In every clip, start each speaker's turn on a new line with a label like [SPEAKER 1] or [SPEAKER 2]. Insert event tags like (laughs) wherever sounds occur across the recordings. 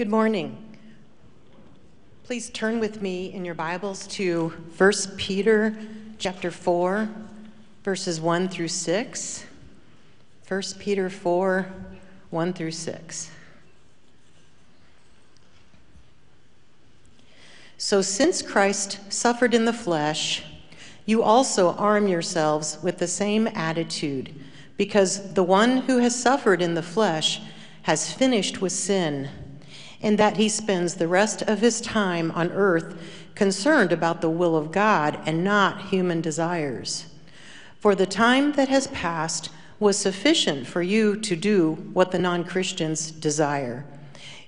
[SPEAKER 1] Good morning. Please turn with me in your Bibles to 1 Peter chapter 4 verses 1 through 6. 1 Peter 4 1 through 6. So since Christ suffered in the flesh, you also arm yourselves with the same attitude, because the one who has suffered in the flesh has finished with sin and that he spends the rest of his time on earth concerned about the will of God and not human desires. For the time that has passed was sufficient for you to do what the non Christians desire.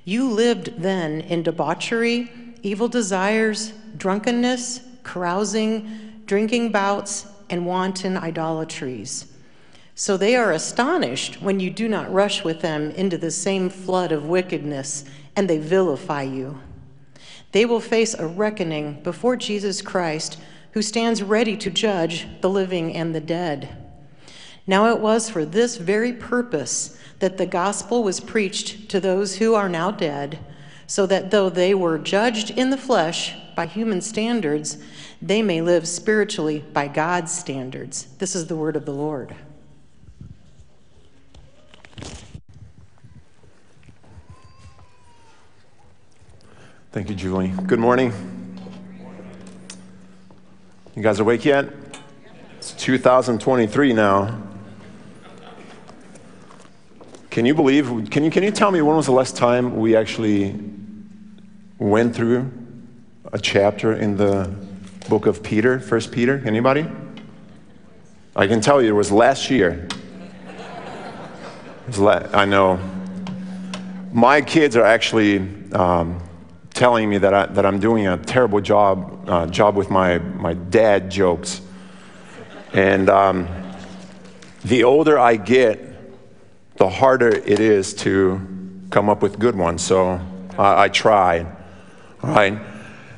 [SPEAKER 1] You lived then in debauchery, evil desires, drunkenness, carousing, drinking bouts, and wanton idolatries. So they are astonished when you do not rush with them into the same flood of wickedness and they vilify you. They will face a reckoning before Jesus Christ, who stands ready to judge the living and the dead. Now it was for this very purpose that the gospel was preached to those who are now dead, so that though they were judged in the flesh by human standards, they may live spiritually by God's standards. This is the word of the Lord.
[SPEAKER 2] Thank you, Julie. Good morning. You guys awake yet? It's 2023 now. Can you believe? Can you, can you tell me when was the last time we actually went through a chapter in the book of Peter, First Peter? Anybody? I can tell you it was last year. Was la- I know. My kids are actually um, telling me that, I, that I'm doing a terrible job, uh, job with my, my dad jokes. And um, the older I get, the harder it is to come up with good ones. So I, I tried. Right.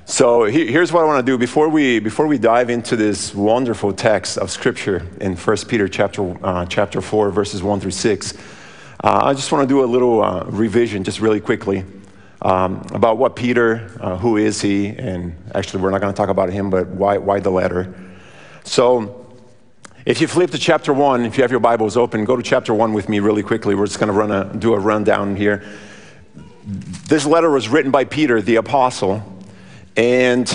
[SPEAKER 2] So he, here's what I want to do before we before we dive into this wonderful text of Scripture in 1 Peter chapter uh, chapter four verses one through six. Uh, I just want to do a little uh, revision, just really quickly um, about what Peter, uh, who is he, and actually we're not going to talk about him, but why, why the letter. So if you flip to chapter one, if you have your Bibles open, go to chapter one with me really quickly. We're just going to run a, do a rundown here. This letter was written by Peter, the apostle, and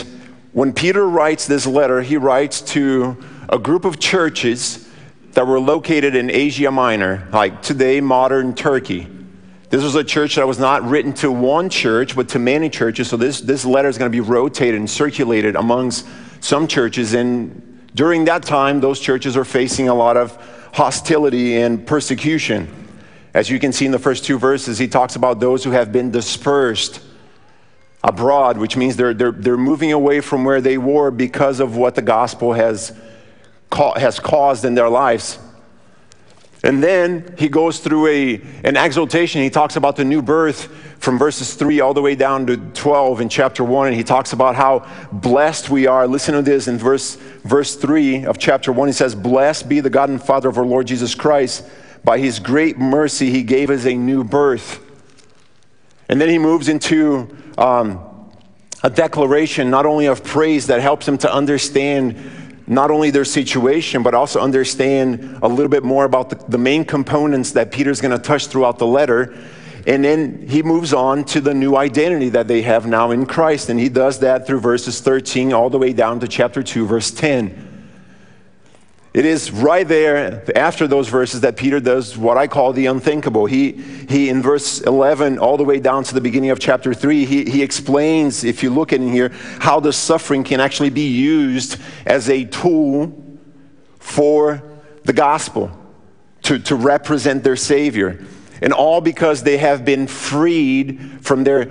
[SPEAKER 2] when Peter writes this letter, he writes to a group of churches that were located in Asia Minor, like today modern Turkey. This was a church that was not written to one church, but to many churches. So this, this letter is going to be rotated and circulated amongst some churches. And during that time, those churches are facing a lot of hostility and persecution. As you can see in the first two verses, he talks about those who have been dispersed abroad, which means they're, they're, they're moving away from where they were because of what the gospel has, has caused in their lives. And then he goes through a, an exaltation. He talks about the new birth from verses 3 all the way down to 12 in chapter 1. And he talks about how blessed we are. Listen to this in verse, verse 3 of chapter 1. He says, Blessed be the God and Father of our Lord Jesus Christ. By his great mercy, he gave us a new birth. And then he moves into um, a declaration not only of praise that helps him to understand not only their situation, but also understand a little bit more about the, the main components that Peter's going to touch throughout the letter. And then he moves on to the new identity that they have now in Christ. And he does that through verses 13 all the way down to chapter 2, verse 10. It is right there after those verses that Peter does what I call the unthinkable. He, he in verse 11, all the way down to the beginning of chapter 3, he, he explains, if you look in here, how the suffering can actually be used as a tool for the gospel to, to represent their Savior. And all because they have been freed from their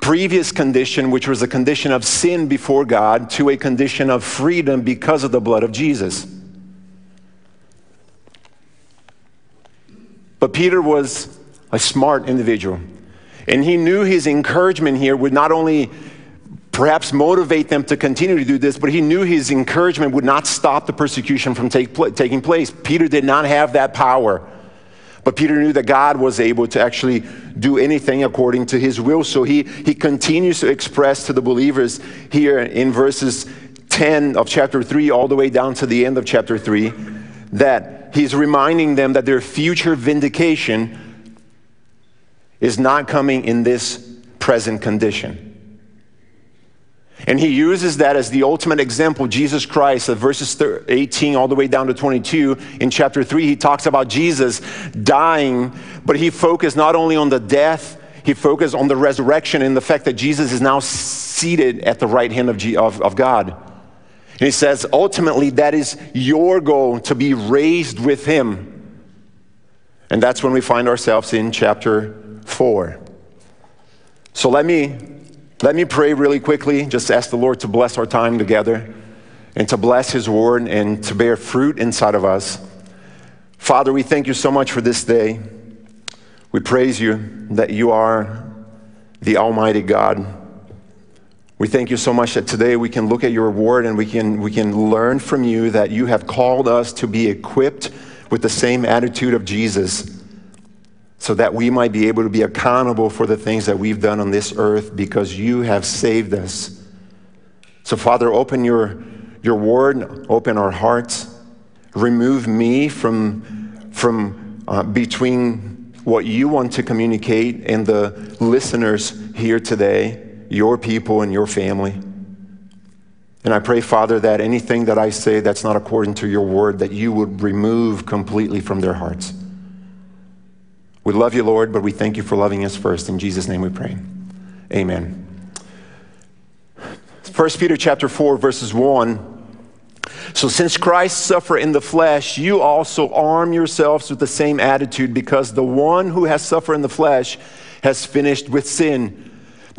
[SPEAKER 2] previous condition, which was a condition of sin before God, to a condition of freedom because of the blood of Jesus. But Peter was a smart individual. And he knew his encouragement here would not only perhaps motivate them to continue to do this, but he knew his encouragement would not stop the persecution from take pl- taking place. Peter did not have that power. But Peter knew that God was able to actually do anything according to his will. So he, he continues to express to the believers here in verses 10 of chapter 3 all the way down to the end of chapter 3 that he's reminding them that their future vindication is not coming in this present condition. And he uses that as the ultimate example, Jesus Christ, of verses 18 all the way down to 22. In chapter 3, he talks about Jesus dying, but he focused not only on the death, he focused on the resurrection and the fact that Jesus is now seated at the right hand of, G- of, of God. And he says, ultimately, that is your goal to be raised with him. And that's when we find ourselves in chapter 4. So let me let me pray really quickly. Just ask the Lord to bless our time together and to bless His word and to bear fruit inside of us. Father, we thank you so much for this day. We praise you that you are the Almighty God. We thank you so much that today we can look at your word and we can, we can learn from you that you have called us to be equipped with the same attitude of Jesus so that we might be able to be accountable for the things that we've done on this earth because you have saved us. So, Father, open your, your word, open our hearts, remove me from, from uh, between what you want to communicate and the listeners here today, your people and your family. And I pray, Father, that anything that I say that's not according to your word, that you would remove completely from their hearts. We love you, Lord, but we thank you for loving us first. In Jesus' name we pray. Amen. 1 Peter chapter 4, verses 1. So since Christ suffered in the flesh, you also arm yourselves with the same attitude, because the one who has suffered in the flesh has finished with sin.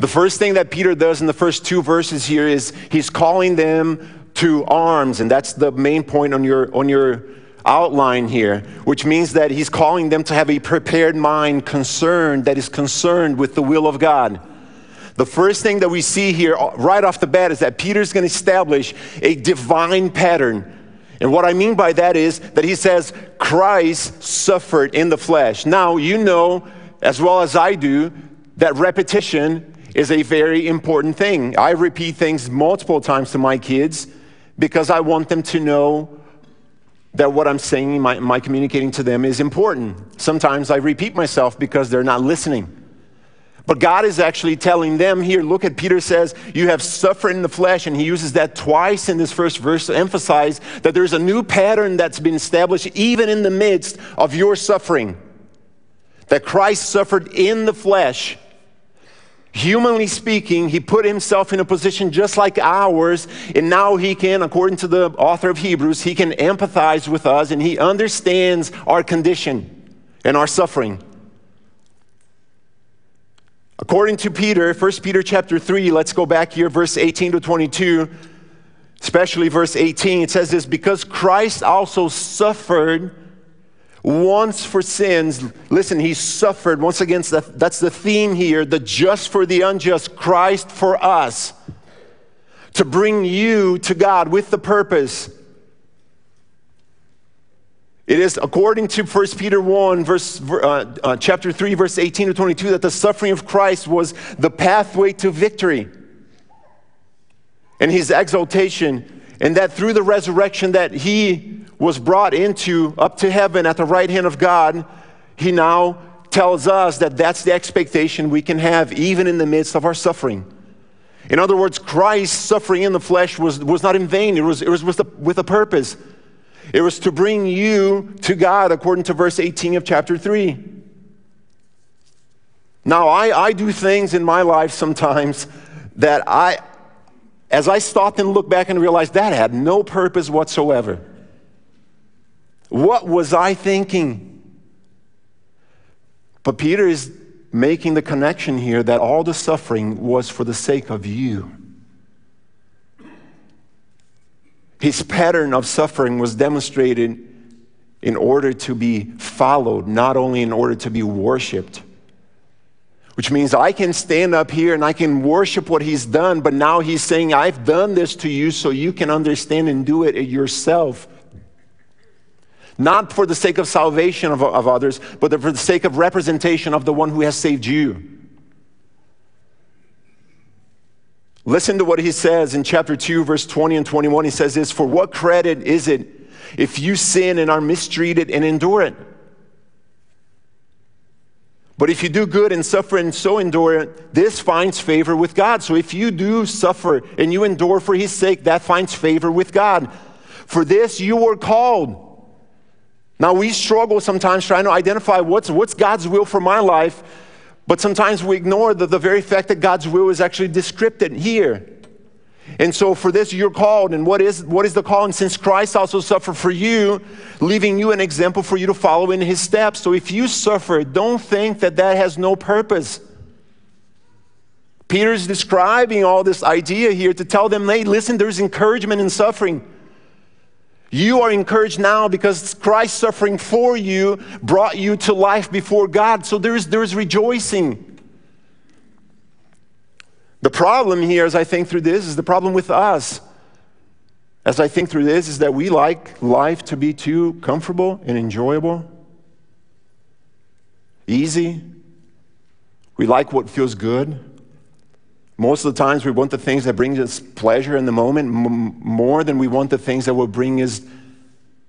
[SPEAKER 2] The first thing that Peter does in the first two verses here is he's calling them to arms, and that's the main point on your on your outline here, which means that he's calling them to have a prepared mind, concerned, that is concerned with the will of God. The first thing that we see here uh, right off the bat is that Peter's going to establish a divine pattern. And what I mean by that is that he says Christ suffered in the flesh. Now, you know as well as I do that repetition is a very important thing. I repeat things multiple times to my kids because I want them to know that what I'm saying, my, my communicating to them is important. Sometimes I repeat myself because they're not listening. But God is actually telling them here, look at Peter says, you have suffered in the flesh, and he uses that twice in this first verse to emphasize that there's a new pattern that's been established even in the midst of your suffering. That Christ suffered in the flesh Humanly speaking, he put himself in a position just like ours, and now he can, according to the author of Hebrews, he can empathize with us and he understands our condition and our suffering. According to Peter, 1 Peter chapter 3, let's go back here, verse 18 to 22, especially verse 18, it says this because Christ also suffered once for sins. Listen, he suffered. Once again, that's the theme here the just for the unjust, Christ for us. To bring you to God with the purpose. It is according to 1 Peter 1, verse, uh, uh, chapter 3, verse 18 to 22, that the suffering of Christ was the pathway to victory and his exaltation, and that through the resurrection that he was brought into up to heaven at the right hand of God, he now tells us that that's the expectation we can have even in the midst of our suffering. In other words, Christ's suffering in the flesh was, was not in vain, it was, it was with, a, with a purpose. It was to bring you to God, according to verse 18 of chapter 3. Now, I, I do things in my life sometimes that I, as I stopped and looked back and realized that had no purpose whatsoever. What was I thinking? But Peter is making the connection here that all the suffering was for the sake of you. His pattern of suffering was demonstrated in order to be followed, not only in order to be worshiped. Which means I can stand up here and I can worship what he's done, but now he's saying, I've done this to you so you can understand and do it yourself. Not for the sake of salvation of, of others, but for the sake of representation of the one who has saved you. Listen to what he says in chapter 2, verse 20 and 21. He says this For what credit is it if you sin and are mistreated and endure it? But if you do good and suffer and so endure it, this finds favor with God. So if you do suffer and you endure for his sake, that finds favor with God. For this you were called. Now we struggle sometimes trying to identify what's, what's God's will for my life, but sometimes we ignore the, the very fact that God's will is actually described here. And so for this you're called. And what is, what is the call? And since Christ also suffered for you, leaving you an example for you to follow in his steps. So if you suffer, don't think that that has no purpose. Peter's describing all this idea here to tell them, hey, listen, there's encouragement in suffering. You are encouraged now because Christ's suffering for you brought you to life before God. So there's, there's rejoicing. The problem here, as I think through this, is the problem with us. As I think through this, is that we like life to be too comfortable and enjoyable, easy. We like what feels good. Most of the times, we want the things that bring us pleasure in the moment m- more than we want the things that will bring us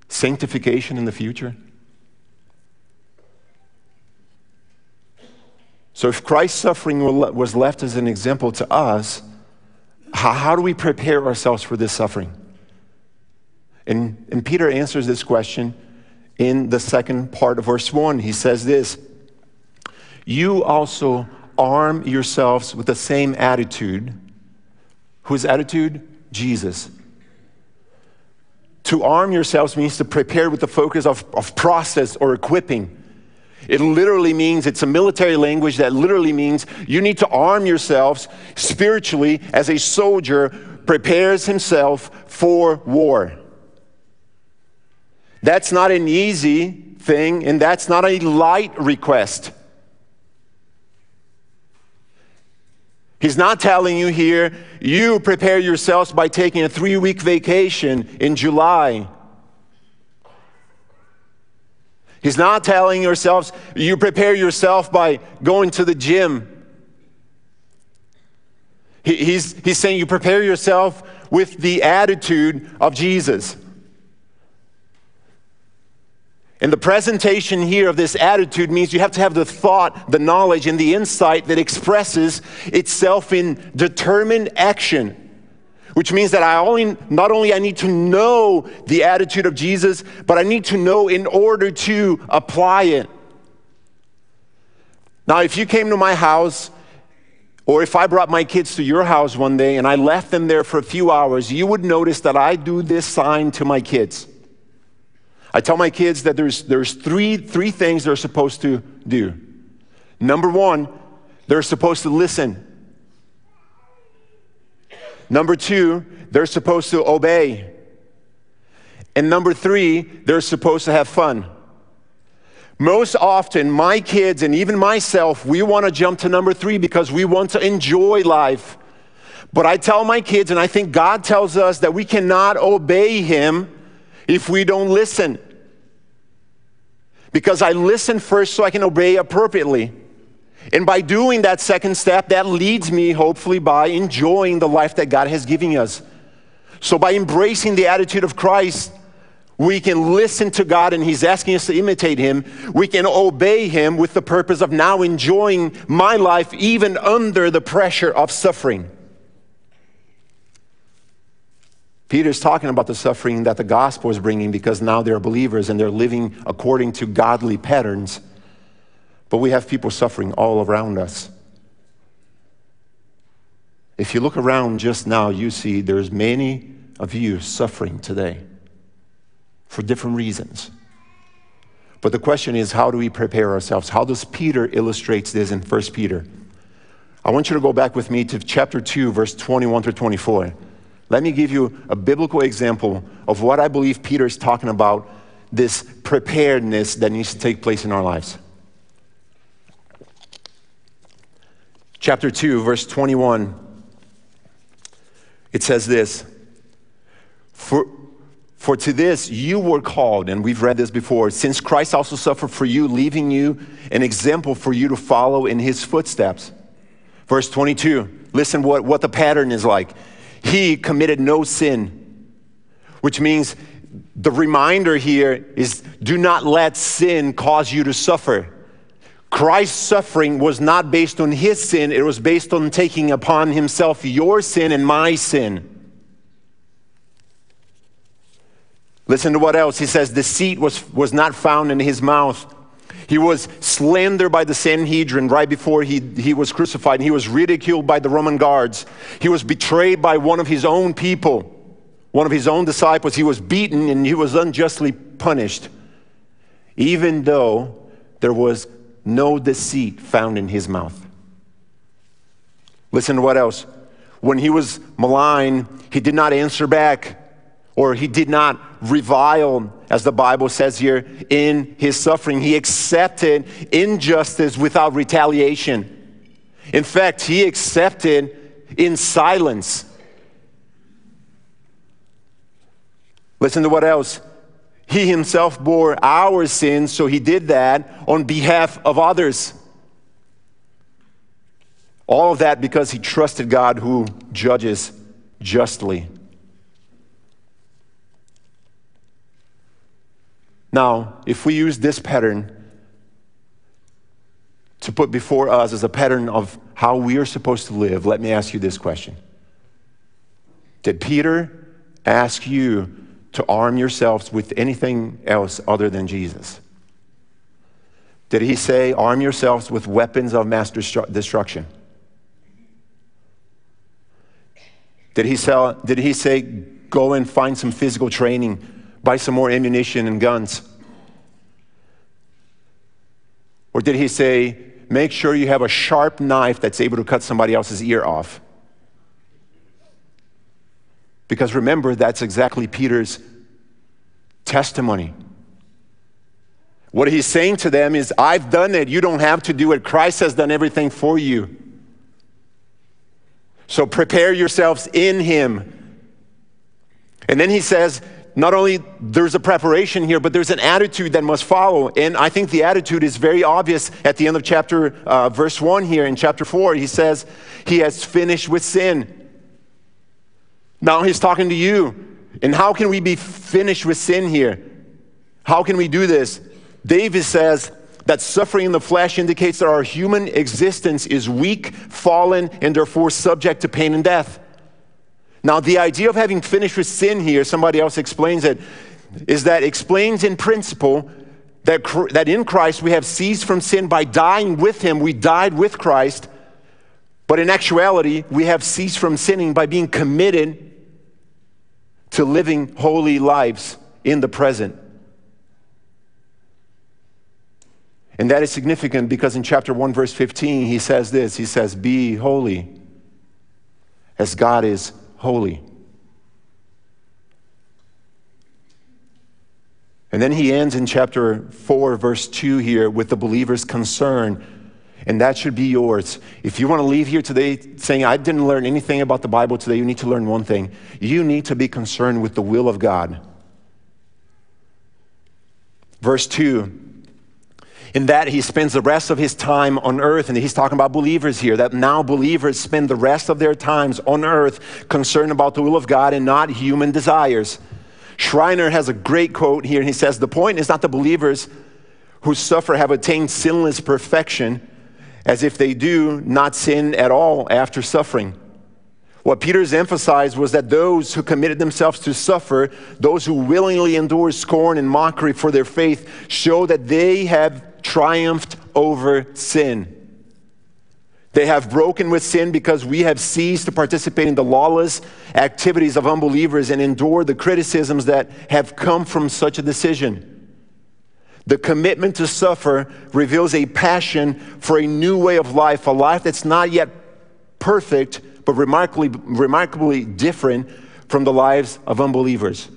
[SPEAKER 2] sanctification in the future. So, if Christ's suffering was left as an example to us, how, do we prepare ourselves for this suffering? And, and Peter answers this question in the second part of verse 1. He says this You also arm yourselves with the same attitude. Whose attitude? Jesus. To arm yourselves means to prepare with the focus of, of process or equipping. It literally means, it's a military language that literally means you need to arm yourselves spiritually as a soldier prepares himself for war. That's not an easy thing, and that's not a light request. He's not telling you here, you prepare yourselves by taking a three week vacation in July He's not telling yourselves, you prepare yourself by going to the gym. He, he's, he's saying you prepare yourself with the attitude of Jesus. And the presentation here of this attitude means you have to have the thought, the knowledge, and the insight that expresses itself in determined action which means that I only, not only I need to know the attitude of Jesus, but I need to know in order to apply it. Now, if you came to my house, or if I brought my kids to your house one day and I left them there for a few hours, you would notice that I do this sign to my kids. I tell my kids that there's, there's three, three things they're supposed to do. Number one, they're supposed to listen. Number two, they're supposed to obey. And number three, they're supposed to have fun. Most often, my kids and even myself, we want to jump to number three because we want to enjoy life. But I tell my kids, and I think God tells us that we cannot obey Him if we don't listen. Because I listen first so I can obey appropriately. And by doing that second step, that leads me, hopefully, by enjoying the life that God has given us. So, by embracing the attitude of Christ, we can listen to God and He's asking us to imitate Him. We can obey Him with the purpose of now enjoying my life even under the pressure of suffering. Peter's talking about the suffering that the gospel is bringing because now they're believers and they're living according to godly patterns. But we have people suffering all around us. If you look around just now, you see there's many of you suffering today for different reasons. But the question is, how do we prepare ourselves? How does Peter illustrate this in 1 Peter? I want you to go back with me to chapter 2, verse 21 through 24. Let me give you a biblical example of what I believe Peter is talking about this preparedness that needs to take place in our lives. chapter 2, verse 21, it says this For, For to this you were called, and we've read this before, since Christ also suffered for you, leaving you an example for you to follow in his footsteps. Verse 22, listen what, what the pattern is like. He committed no sin, which means the reminder here is do not let sin cause you to suffer. Christ's suffering was not based on his sin, it was based on taking upon himself your sin and my sin. Listen to what else. He says, Deceit was, was not found in his mouth. He was slandered by the Sanhedrin right before he, he was crucified. He was ridiculed by the Roman guards. He was betrayed by one of his own people, one of his own disciples. He was beaten and he was unjustly punished, even though there was no deceit found in his mouth. Listen to what else. When he was maligned, he did not answer back or he did not revile, as the Bible says here, in his suffering. He accepted injustice without retaliation. In fact, he accepted in silence. Listen to what else. He himself bore our sins, so he did that on behalf of others. All of that because he trusted God who judges justly. Now, if we use this pattern to put before us as a pattern of how we are supposed to live, let me ask you this question Did Peter ask you to arm yourselves with anything else other than Jesus? Did he say, arm yourselves with weapons of mass destruction? Did he, sell, did he say, go and find some physical training buy some more ammunition and guns? Or did he say, make sure you have a sharp knife that's able to cut somebody else's ear off? Because remember, that's exactly Peter's testimony. What he's saying to them is, I've done it. You don't have to do it. Christ has done everything for you. So prepare yourselves in him. And then he says, not only there's a preparation here, but there's an attitude that must follow. And I think the attitude is very obvious at the end of chapter, uh, verse 1 here in chapter 4. He says, He has finished with sin. Now he's talking to you. And how can we be finished with sin here? How can we do this? David says that suffering in the flesh indicates that our human existence is weak, fallen, and therefore subject to pain and death. Now, the idea of having finished with sin here, somebody else explains it, is that explains in principle that, that in Christ we have ceased from sin by dying with Him. We died with Christ. But in actuality, we have ceased from sinning by being committed to living holy lives in the present. And that is significant because in chapter 1, verse 15, he says this He says, Be holy as God is holy. And then he ends in chapter 4, verse 2 here with the believer's concern. And that should be yours. If you want to leave here today saying, I didn't learn anything about the Bible today, you need to learn one thing. You need to be concerned with the will of God. Verse 2 in that he spends the rest of his time on earth, and he's talking about believers here, that now believers spend the rest of their times on earth concerned about the will of God and not human desires. Schreiner has a great quote here, and he says, The point is not the believers who suffer have attained sinless perfection, as if they do not sin at all after suffering. What Peter's emphasized was that those who committed themselves to suffer, those who willingly endure scorn and mockery for their faith, show that they have triumphed over sin. They have broken with sin because we have ceased to participate in the lawless activities of unbelievers and endure the criticisms that have come from such a decision. The commitment to suffer reveals a passion for a new way of life, a life that's not yet perfect, but remarkably, remarkably different from the lives of unbelievers.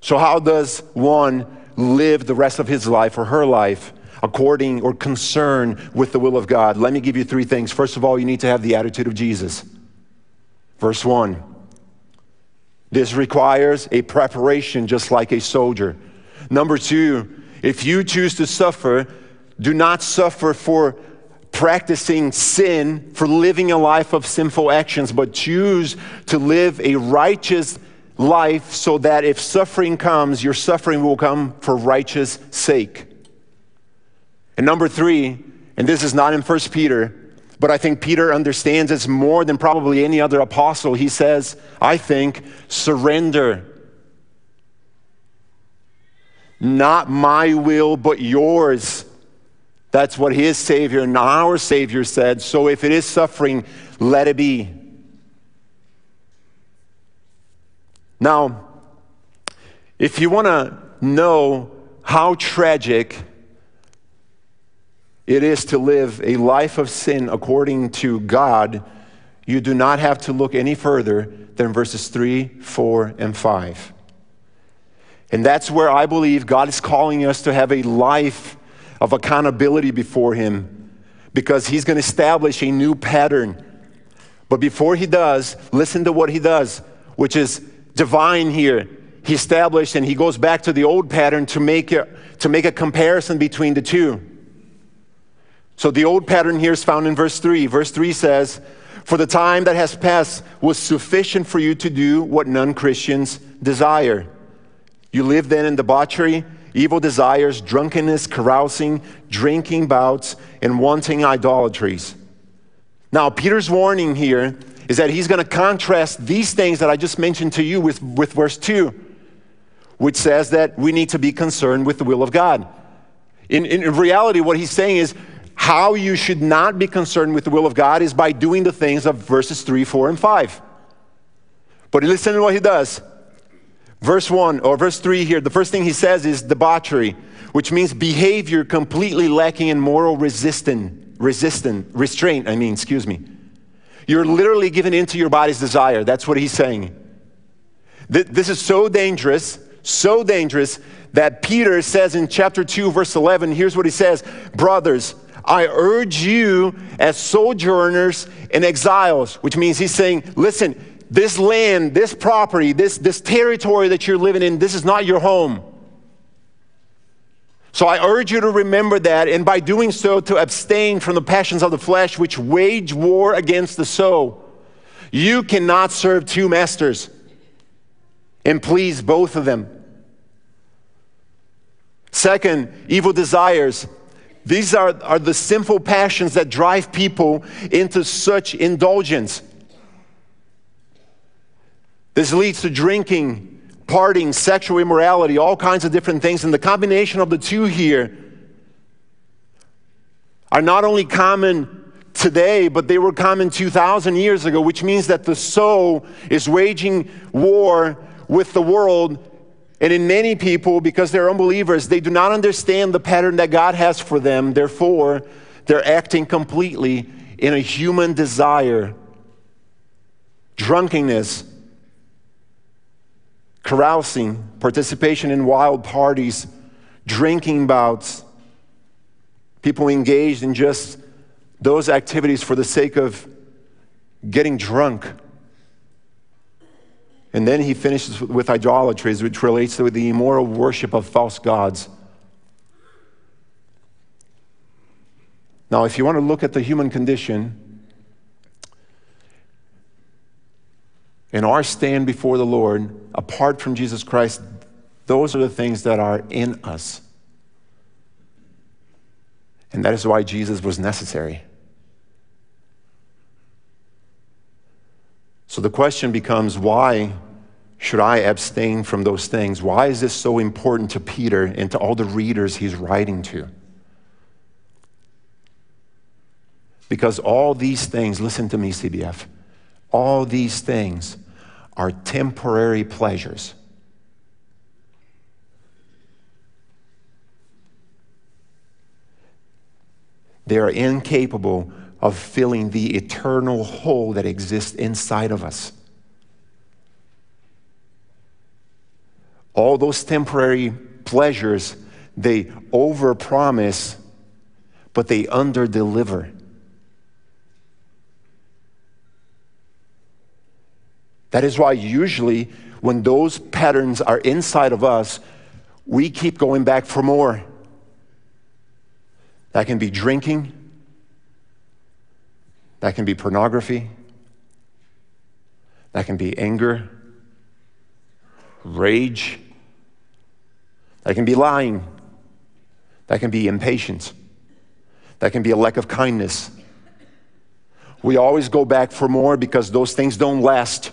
[SPEAKER 2] So, how does one live the rest of his life or her life according or concern with the will of God, let me give you three things. First of all, you need to have the attitude of Jesus. Verse 1 This requires a preparation, just like a soldier. Number two, if you choose to suffer, do not suffer for practicing sin, for living a life of sinful actions, but choose to live a righteous life so that if suffering comes, your suffering will come for righteous sake. And number three, and this is not in First Peter, but I think Peter understands it's more than probably any other apostle. He says, I think, surrender. Not my will, but yours. That's what his Savior and our Savior said. So if it is suffering, let it be. Now, if you want to know how tragic it is to live a life of sin according to God, you do not have to look any further than verses 3, 4, and 5. And that's where I believe God is calling us to have a life of accountability before Him because He's going to establish a new pattern. But before He does, listen to what He does, which is divine here. He established and He goes back to the old pattern to make a, to make a comparison between the two. So the old pattern here is found in verse 3. Verse 3 says, For the time that has passed was sufficient for you to do what non Christians desire. You live then in debauchery, evil desires, drunkenness, carousing, drinking bouts, and wanting idolatries. Now, Peter's warning here is that he's going to contrast these things that I just mentioned to you with, with verse 2, which says that we need to be concerned with the will of God. In, in reality, what he's saying is how you should not be concerned with the will of God is by doing the things of verses 3, 4, and 5. But listen to what he does. Verse 1 or verse 3 here, the first thing he says is debauchery, which means behavior completely lacking in moral resistant, resistant, restraint, I mean, excuse me. You're literally given into your body's desire. That's what he's saying. This is so dangerous, so dangerous that Peter says in chapter 2, verse 11, here's what he says Brothers, I urge you as sojourners and exiles, which means he's saying, listen, this land, this property, this, this territory that you're living in, this is not your home. So I urge you to remember that, and by doing so, to abstain from the passions of the flesh which wage war against the soul. You cannot serve two masters and please both of them. Second, evil desires. These are, are the sinful passions that drive people into such indulgence. This leads to drinking, partying, sexual immorality, all kinds of different things. And the combination of the two here are not only common today, but they were common 2,000 years ago, which means that the soul is waging war with the world. And in many people, because they're unbelievers, they do not understand the pattern that God has for them. Therefore, they're acting completely in a human desire. Drunkenness, carousing, participation in wild parties, drinking bouts, people engaged in just those activities for the sake of getting drunk. And then he finishes with idolatries, which relates to the immoral worship of false gods. Now, if you want to look at the human condition, in our stand before the Lord, apart from Jesus Christ, those are the things that are in us. And that is why Jesus was necessary. So the question becomes why should I abstain from those things? Why is this so important to Peter and to all the readers he's writing to? Because all these things, listen to me, CBF, all these things are temporary pleasures. They are incapable of filling the eternal hole that exists inside of us. All those temporary pleasures, they overpromise, but they underdeliver. That is why usually when those patterns are inside of us, we keep going back for more. That can be drinking, that can be pornography, that can be anger, rage, that can be lying, that can be impatience, that can be a lack of kindness. We always go back for more because those things don't last.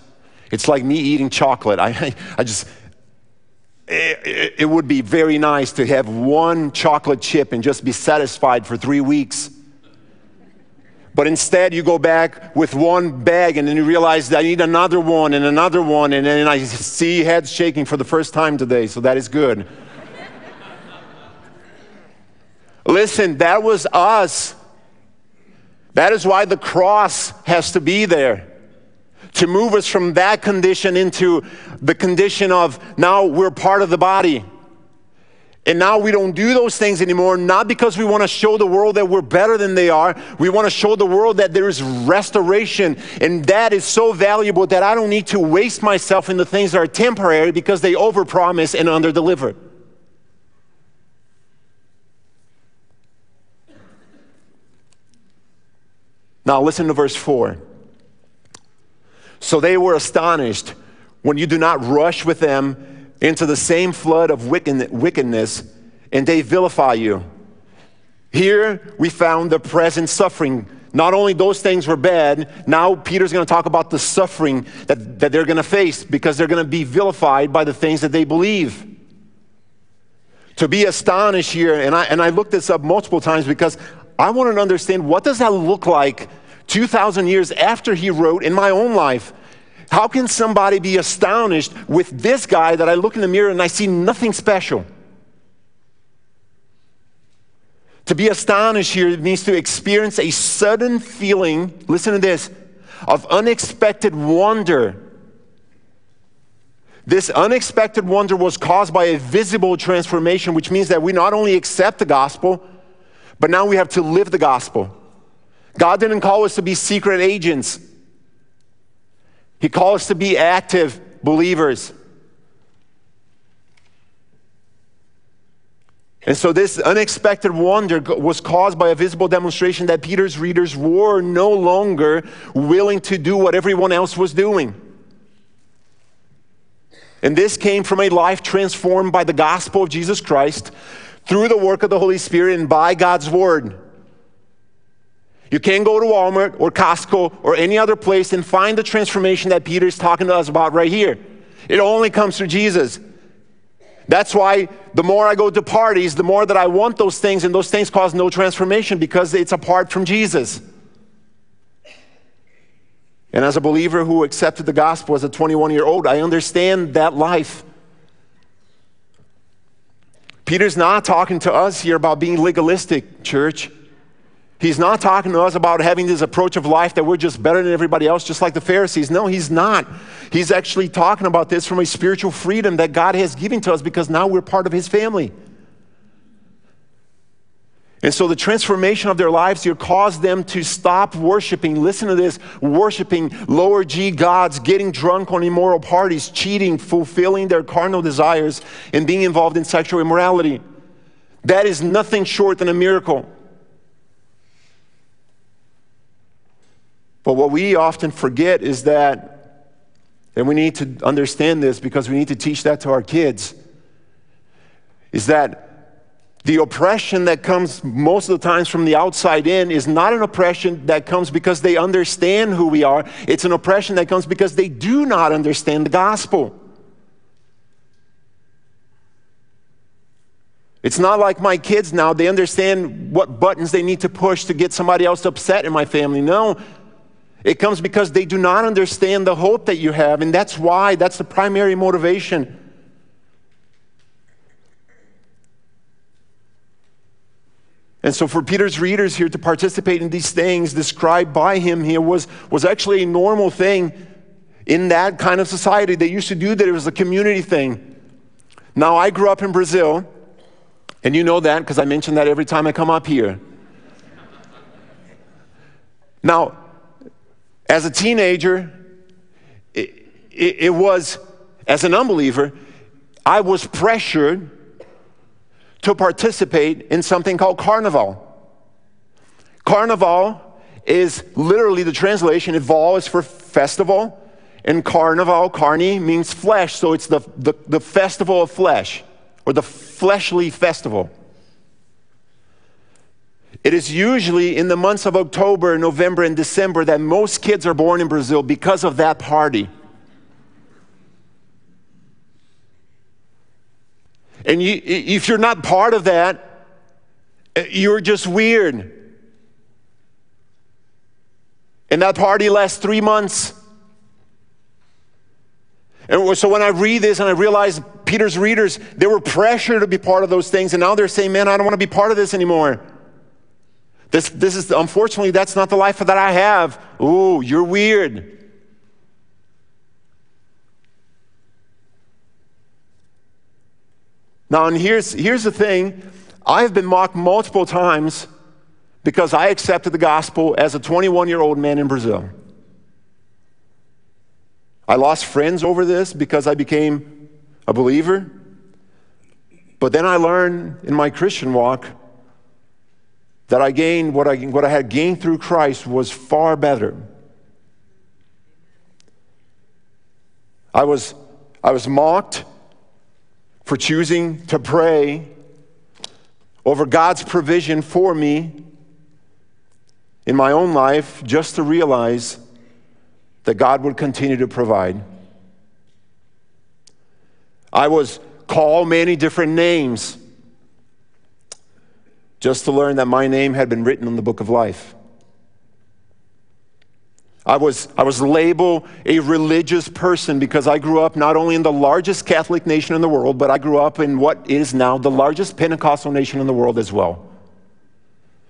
[SPEAKER 2] It's like me eating chocolate. (laughs) I, I just, it, it would be very nice to have one chocolate chip and just be satisfied for three weeks. But instead, you go back with one bag and then you realize that I need another one and another one. And then I see heads shaking for the first time today, so that is good. (laughs) Listen, that was us. That is why the cross has to be there to move us from that condition into the condition of now we're part of the body. And now we don't do those things anymore, not because we want to show the world that we're better than they are. We want to show the world that there is restoration. And that is so valuable that I don't need to waste myself in the things that are temporary because they overpromise and underdeliver. Now, listen to verse 4. So they were astonished when you do not rush with them into the same flood of wickedness, and they vilify you. Here we found the present suffering. Not only those things were bad, now Peter's going to talk about the suffering that, that they're going to face because they're going to be vilified by the things that they believe. To be astonished here, and I, and I looked this up multiple times because I wanted to understand what does that look like 2,000 years after he wrote in my own life. How can somebody be astonished with this guy that I look in the mirror and I see nothing special? To be astonished here means to experience a sudden feeling, listen to this, of unexpected wonder. This unexpected wonder was caused by a visible transformation, which means that we not only accept the gospel, but now we have to live the gospel. God didn't call us to be secret agents, He called us to be active believers. And so, this unexpected wonder was caused by a visible demonstration that Peter's readers were no longer willing to do what everyone else was doing. And this came from a life transformed by the gospel of Jesus Christ through the work of the Holy Spirit and by God's word. You can't go to Walmart or Costco or any other place and find the transformation that Peter is talking to us about right here. It only comes through Jesus. That's why the more I go to parties, the more that I want those things, and those things cause no transformation because it's apart from Jesus. And as a believer who accepted the gospel as a 21 year old, I understand that life. Peter's not talking to us here about being legalistic, church. He's not talking to us about having this approach of life that we're just better than everybody else, just like the Pharisees. No, he's not. He's actually talking about this from a spiritual freedom that God has given to us because now we're part of his family. And so the transformation of their lives here caused them to stop worshiping, listen to this, worshiping lower G gods, getting drunk on immoral parties, cheating, fulfilling their carnal desires, and being involved in sexual immorality. That is nothing short than a miracle. But what we often forget is that, and we need to understand this because we need to teach that to our kids, is that the oppression that comes most of the times from the outside in is not an oppression that comes because they understand who we are. It's an oppression that comes because they do not understand the gospel. It's not like my kids now, they understand what buttons they need to push to get somebody else upset in my family. No, it comes because they do not understand the hope that you have, and that's why, that's the primary motivation. And so, for Peter's readers here to participate in these things described by him here was, was actually a normal thing in that kind of society. They used to do that, it was a community thing. Now, I grew up in Brazil, and you know that because I mention that every time I come up here. Now, as a teenager, it, it, it was as an unbeliever, I was pressured to participate in something called carnival. Carnival is literally the translation, Eval is for festival, and carnival, carni, means flesh, so it's the, the, the festival of flesh, or the fleshly festival. It is usually in the months of October, November, and December that most kids are born in Brazil because of that party. And you, if you're not part of that, eh, you're just weird. And that party lasts three months. And so when I read this and I realize Peter's readers, they were pressured to be part of those things, and now they're saying, Man, I don't want to be part of this anymore. This, this is, unfortunately, that's not the life that I have. Ooh, you're weird. Now, and here's, here's the thing I've been mocked multiple times because I accepted the gospel as a 21 year old man in Brazil. I lost friends over this because I became a believer. But then I learned in my Christian walk that I gained what I, what I had gained through Christ was far better. I was, I was mocked for choosing to pray over God's provision for me in my own life just to realize that God would continue to provide. I was called many different names just to learn that my name had been written in the book of life. I was, I was labeled a religious person because I grew up not only in the largest Catholic nation in the world, but I grew up in what is now the largest Pentecostal nation in the world as well.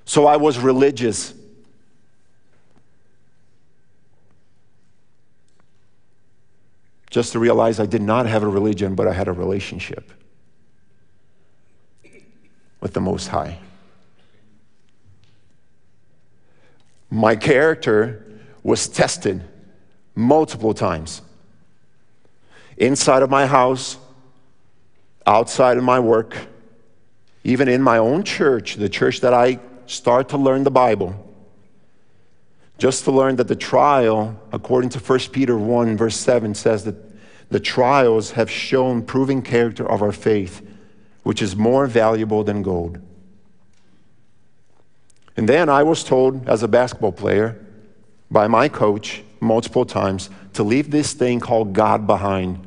[SPEAKER 2] So I was religious. Just to realize I did not have a religion, but I had a relationship with the Most High. My character was tested multiple times inside of my house, outside of my work, even in my own church, the church that I start to learn the Bible. Just to learn that the trial, according to 1 Peter 1, verse 7, says that the trials have shown proving character of our faith, which is more valuable than gold. And then I was told as a basketball player by my coach multiple times to leave this thing called God behind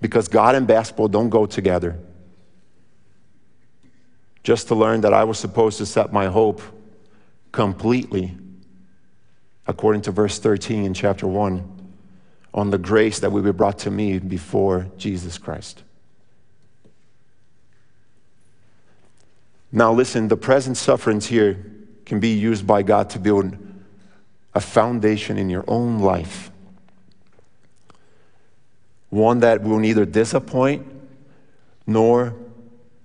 [SPEAKER 2] because God and basketball don't go together. Just to learn that I was supposed to set my hope completely, according to verse 13 in chapter 1, on the grace that will be brought to me before Jesus Christ. Now, listen, the present sufferings here can be used by God to build a foundation in your own life. One that will neither disappoint nor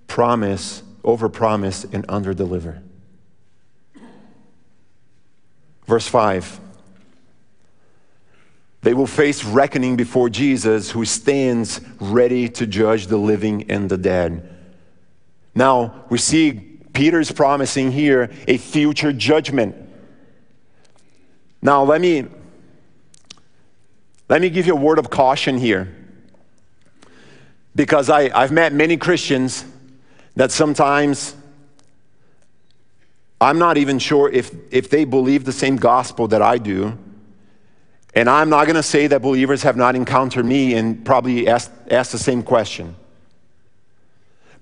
[SPEAKER 2] promise, overpromise, and underdeliver. Verse 5 They will face reckoning before Jesus, who stands ready to judge the living and the dead. Now, we see Peter's promising here a future judgment. Now, let me, let me give you a word of caution here. Because I, I've met many Christians that sometimes I'm not even sure if, if they believe the same gospel that I do. And I'm not going to say that believers have not encountered me and probably asked, asked the same question.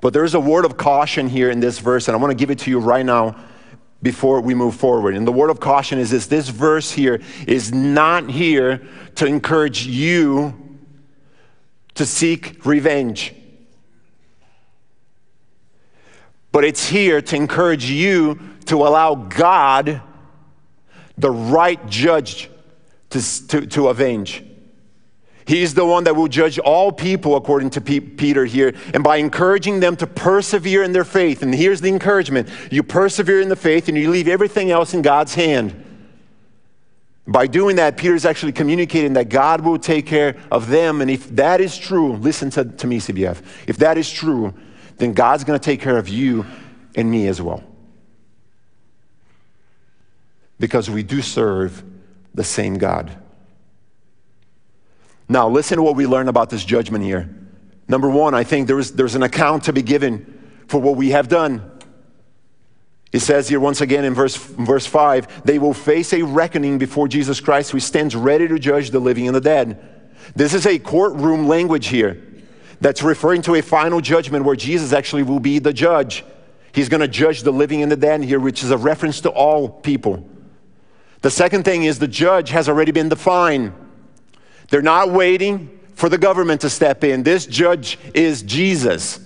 [SPEAKER 2] But there's a word of caution here in this verse, and I want to give it to you right now before we move forward. And the word of caution is this this verse here is not here to encourage you to seek revenge. But it's here to encourage you to allow God, the right judge, to, to, to avenge. He's the one that will judge all people, according to P- Peter here. And by encouraging them to persevere in their faith, and here's the encouragement you persevere in the faith and you leave everything else in God's hand. By doing that, Peter's actually communicating that God will take care of them. And if that is true, listen to, to me, CBF. If that is true, then God's going to take care of you and me as well. Because we do serve the same God. Now, listen to what we learn about this judgment here. Number one, I think there's, there's an account to be given for what we have done. It says here once again in verse, verse 5 they will face a reckoning before Jesus Christ, who stands ready to judge the living and the dead. This is a courtroom language here that's referring to a final judgment where Jesus actually will be the judge. He's going to judge the living and the dead here, which is a reference to all people. The second thing is the judge has already been defined. They're not waiting for the government to step in. This judge is Jesus.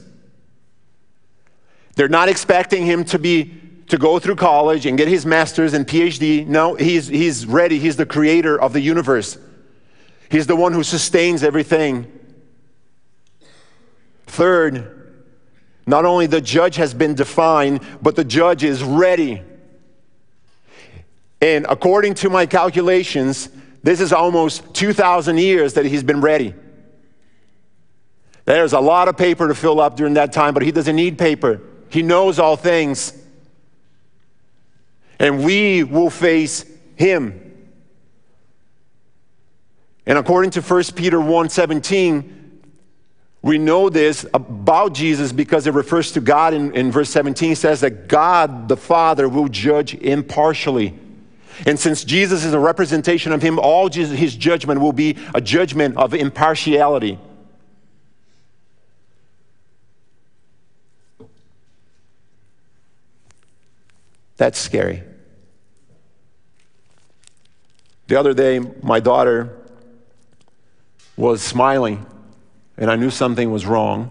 [SPEAKER 2] They're not expecting him to be to go through college and get his master's and PhD. No, he's, he's ready. He's the creator of the universe. He's the one who sustains everything. Third, not only the judge has been defined, but the judge is ready. And according to my calculations, this is almost 2,000 years that he's been ready. There's a lot of paper to fill up during that time, but he doesn't need paper. He knows all things. And we will face him. And according to 1 Peter 1:17, we know this about Jesus because it refers to God in, in verse 17 says that God the Father will judge impartially. And since Jesus is a representation of him, all Jesus, his judgment will be a judgment of impartiality. That's scary. The other day, my daughter was smiling, and I knew something was wrong.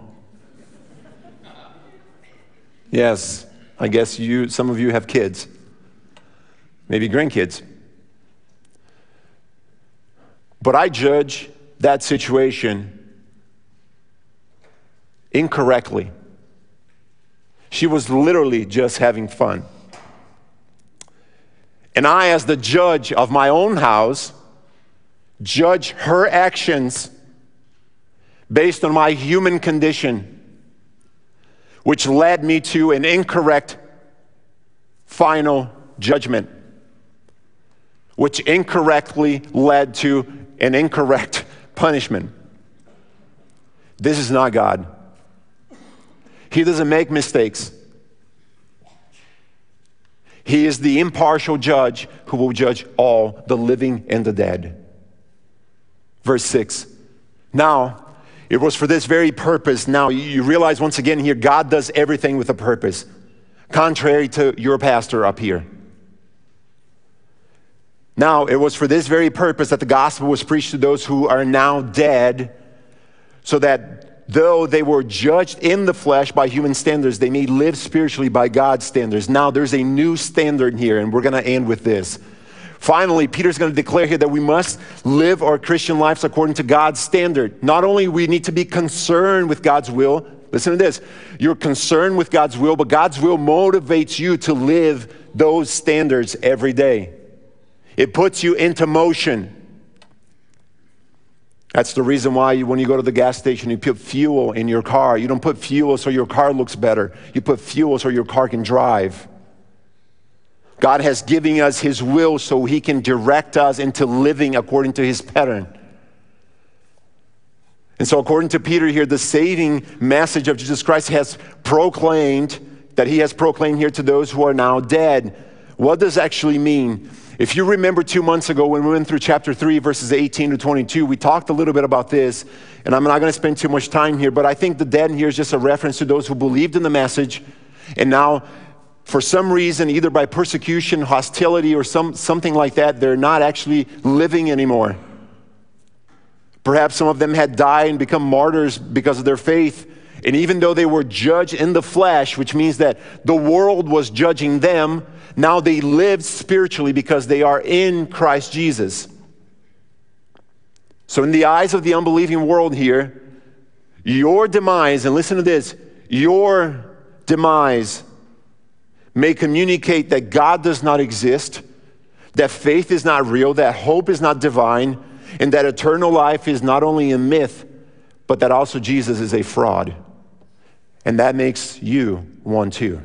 [SPEAKER 2] Yes, I guess you, some of you have kids, maybe grandkids. But I judge that situation incorrectly. She was literally just having fun. And I, as the judge of my own house, judge her actions based on my human condition, which led me to an incorrect final judgment, which incorrectly led to an incorrect punishment. This is not God. He doesn't make mistakes. He is the impartial judge who will judge all the living and the dead. Verse 6. Now, it was for this very purpose. Now, you realize once again here, God does everything with a purpose, contrary to your pastor up here. Now, it was for this very purpose that the gospel was preached to those who are now dead, so that though they were judged in the flesh by human standards, they may live spiritually by God's standards. Now there's a new standard here, and we're going to end with this. Finally, Peter's going to declare here that we must live our Christian lives according to God's standard. Not only we need to be concerned with God's will, listen to this. You're concerned with God's will, but God's will motivates you to live those standards every day. It puts you into motion. That's the reason why you, when you go to the gas station, you put fuel in your car. You don't put fuel so your car looks better. You put fuel so your car can drive. God has given us His will so He can direct us into living according to His pattern. And so, according to Peter here, the saving message of Jesus Christ has proclaimed, that He has proclaimed here to those who are now dead. What does actually mean? If you remember two months ago when we went through chapter 3, verses 18 to 22, we talked a little bit about this, and I'm not going to spend too much time here, but I think the dead here is just a reference to those who believed in the message, and now, for some reason, either by persecution, hostility, or some, something like that, they're not actually living anymore. Perhaps some of them had died and become martyrs because of their faith. And even though they were judged in the flesh, which means that the world was judging them, now they live spiritually because they are in Christ Jesus. So, in the eyes of the unbelieving world here, your demise, and listen to this, your demise may communicate that God does not exist, that faith is not real, that hope is not divine, and that eternal life is not only a myth, but that also Jesus is a fraud. And that makes you one too.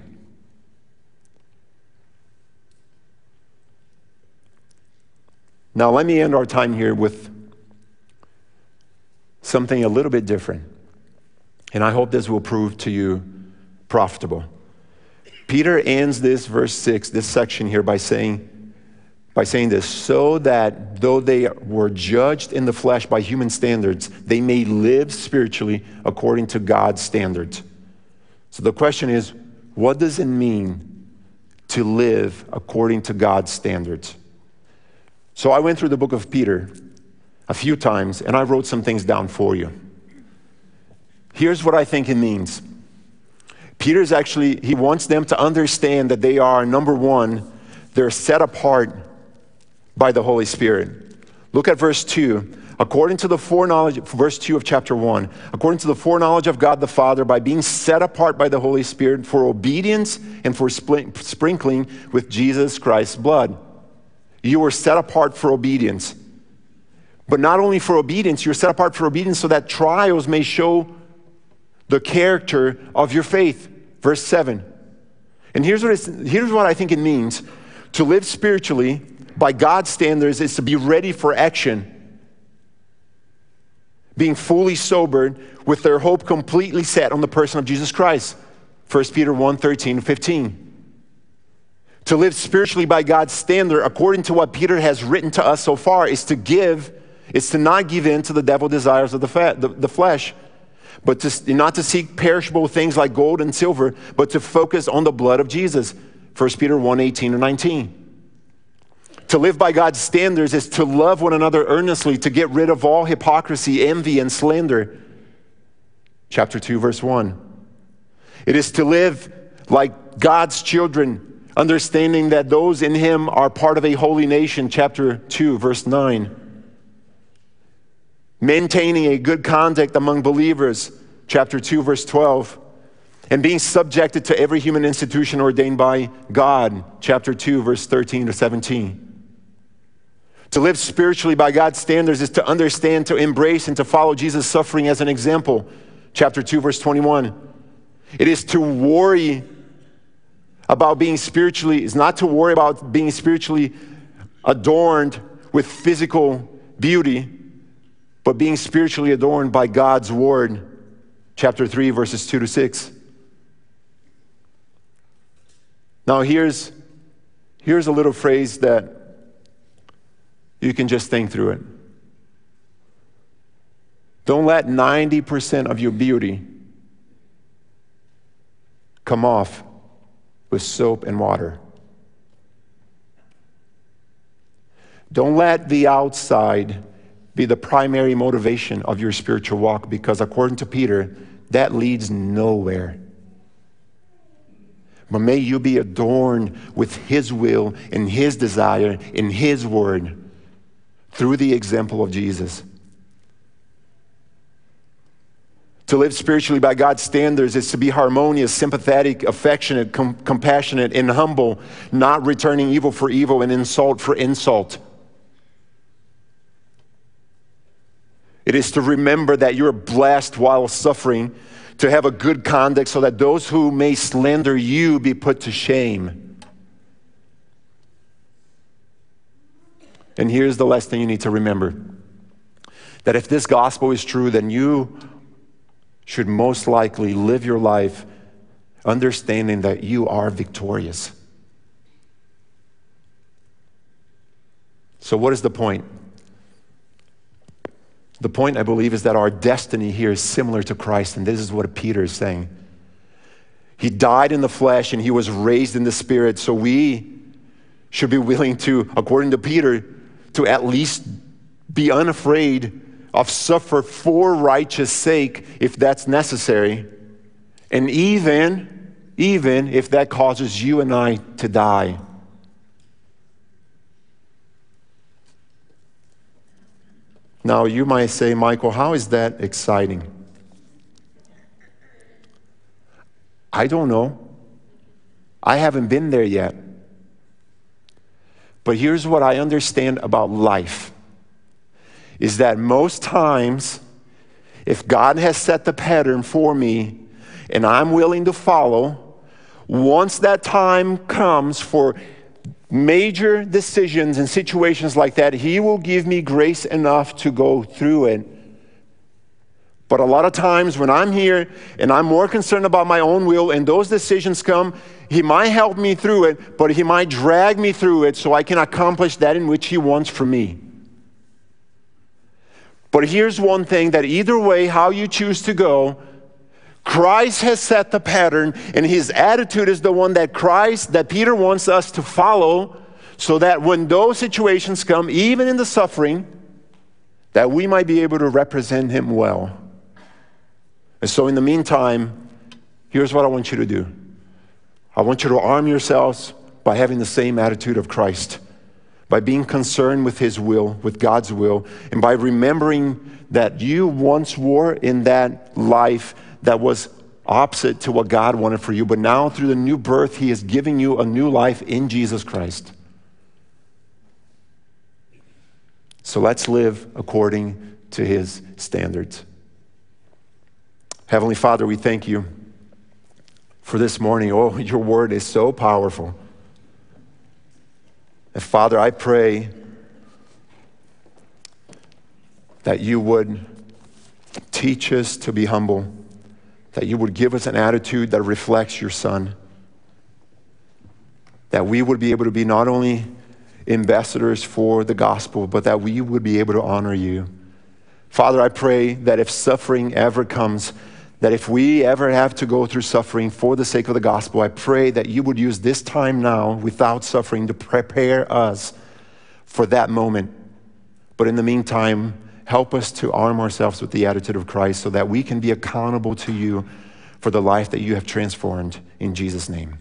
[SPEAKER 2] Now, let me end our time here with something a little bit different. And I hope this will prove to you profitable. Peter ends this verse 6, this section here, by saying, by saying this, so that though they were judged in the flesh by human standards, they may live spiritually according to God's standards. So the question is, what does it mean to live according to God's standards? So I went through the book of Peter a few times and I wrote some things down for you. Here's what I think it means. Peter's actually, he wants them to understand that they are, number one, they're set apart by the Holy Spirit. Look at verse 2. According to the foreknowledge, verse 2 of chapter 1, according to the foreknowledge of God the Father, by being set apart by the Holy Spirit for obedience and for sprinkling with Jesus Christ's blood. You were set apart for obedience. But not only for obedience, you're set apart for obedience so that trials may show the character of your faith. Verse 7. And here's what, here's what I think it means to live spiritually by God's standards is to be ready for action, being fully sobered with their hope completely set on the person of Jesus Christ. 1 Peter 1 13 15. To live spiritually by God's standard, according to what Peter has written to us so far, is to give, is to not give in to the devil desires of the, fat, the, the flesh, but to, not to seek perishable things like gold and silver, but to focus on the blood of Jesus. 1 Peter 1 18 and 19. To live by God's standards is to love one another earnestly, to get rid of all hypocrisy, envy, and slander. Chapter 2, verse 1. It is to live like God's children, understanding that those in Him are part of a holy nation. Chapter 2, verse 9. Maintaining a good conduct among believers. Chapter 2, verse 12 and being subjected to every human institution ordained by God, chapter 2, verse 13 to 17. To live spiritually by God's standards is to understand, to embrace, and to follow Jesus' suffering as an example. Chapter 2, verse 21. It is to worry about being spiritually, is not to worry about being spiritually adorned with physical beauty, but being spiritually adorned by God's word. Chapter 3, verses 2 to 6. Now, here's, here's a little phrase that you can just think through it. Don't let 90% of your beauty come off with soap and water. Don't let the outside be the primary motivation of your spiritual walk because, according to Peter, that leads nowhere. But may you be adorned with His will and His desire in His word through the example of Jesus. To live spiritually by God's standards is to be harmonious, sympathetic, affectionate, com- compassionate, and humble, not returning evil for evil and insult for insult. It is to remember that you're blessed while suffering, to have a good conduct so that those who may slander you be put to shame. And here's the last thing you need to remember that if this gospel is true, then you should most likely live your life understanding that you are victorious. So, what is the point? The point, I believe, is that our destiny here is similar to Christ, and this is what Peter is saying. He died in the flesh and he was raised in the spirit, so we should be willing to, according to Peter, to at least be unafraid of suffer for righteous sake if that's necessary. And even even if that causes you and I to die. Now you might say Maicol how is that exciting? I don't know. I haven't been there yet. But here's what I understand about life is that most times, if God has set the pattern for me and I'm willing to follow, once that time comes for major decisions and situations like that, He will give me grace enough to go through it. But a lot of times when I'm here and I'm more concerned about my own will and those decisions come, He might help me through it, but He might drag me through it so I can accomplish that in which He wants for me. But here's one thing that either way, how you choose to go, Christ has set the pattern, and his attitude is the one that Christ, that Peter wants us to follow, so that when those situations come, even in the suffering, that we might be able to represent him well. And so, in the meantime, here's what I want you to do I want you to arm yourselves by having the same attitude of Christ by being concerned with His will, with God's will, and by remembering that you once were in that life that was opposite to what God wanted for you, but now through the new birth, He is giving you a new life in Jesus Christ. So let's live according to His standards. Heavenly Father, we thank you for this morning. Oh, your word is so powerful. And Father, I pray that you would teach us to be humble, that you would give us an attitude that reflects your Son, that we would be able to be not only ambassadors for the gospel, but that we would be able to honor you. Father, I pray that if suffering ever comes, that if we ever have to go through suffering for the sake of the gospel, I pray that you would use this time now without suffering to prepare us for that moment. But in the meantime, help us to arm ourselves with the attitude of Christ so that we can be accountable to you for the life that you have transformed in Jesus' name.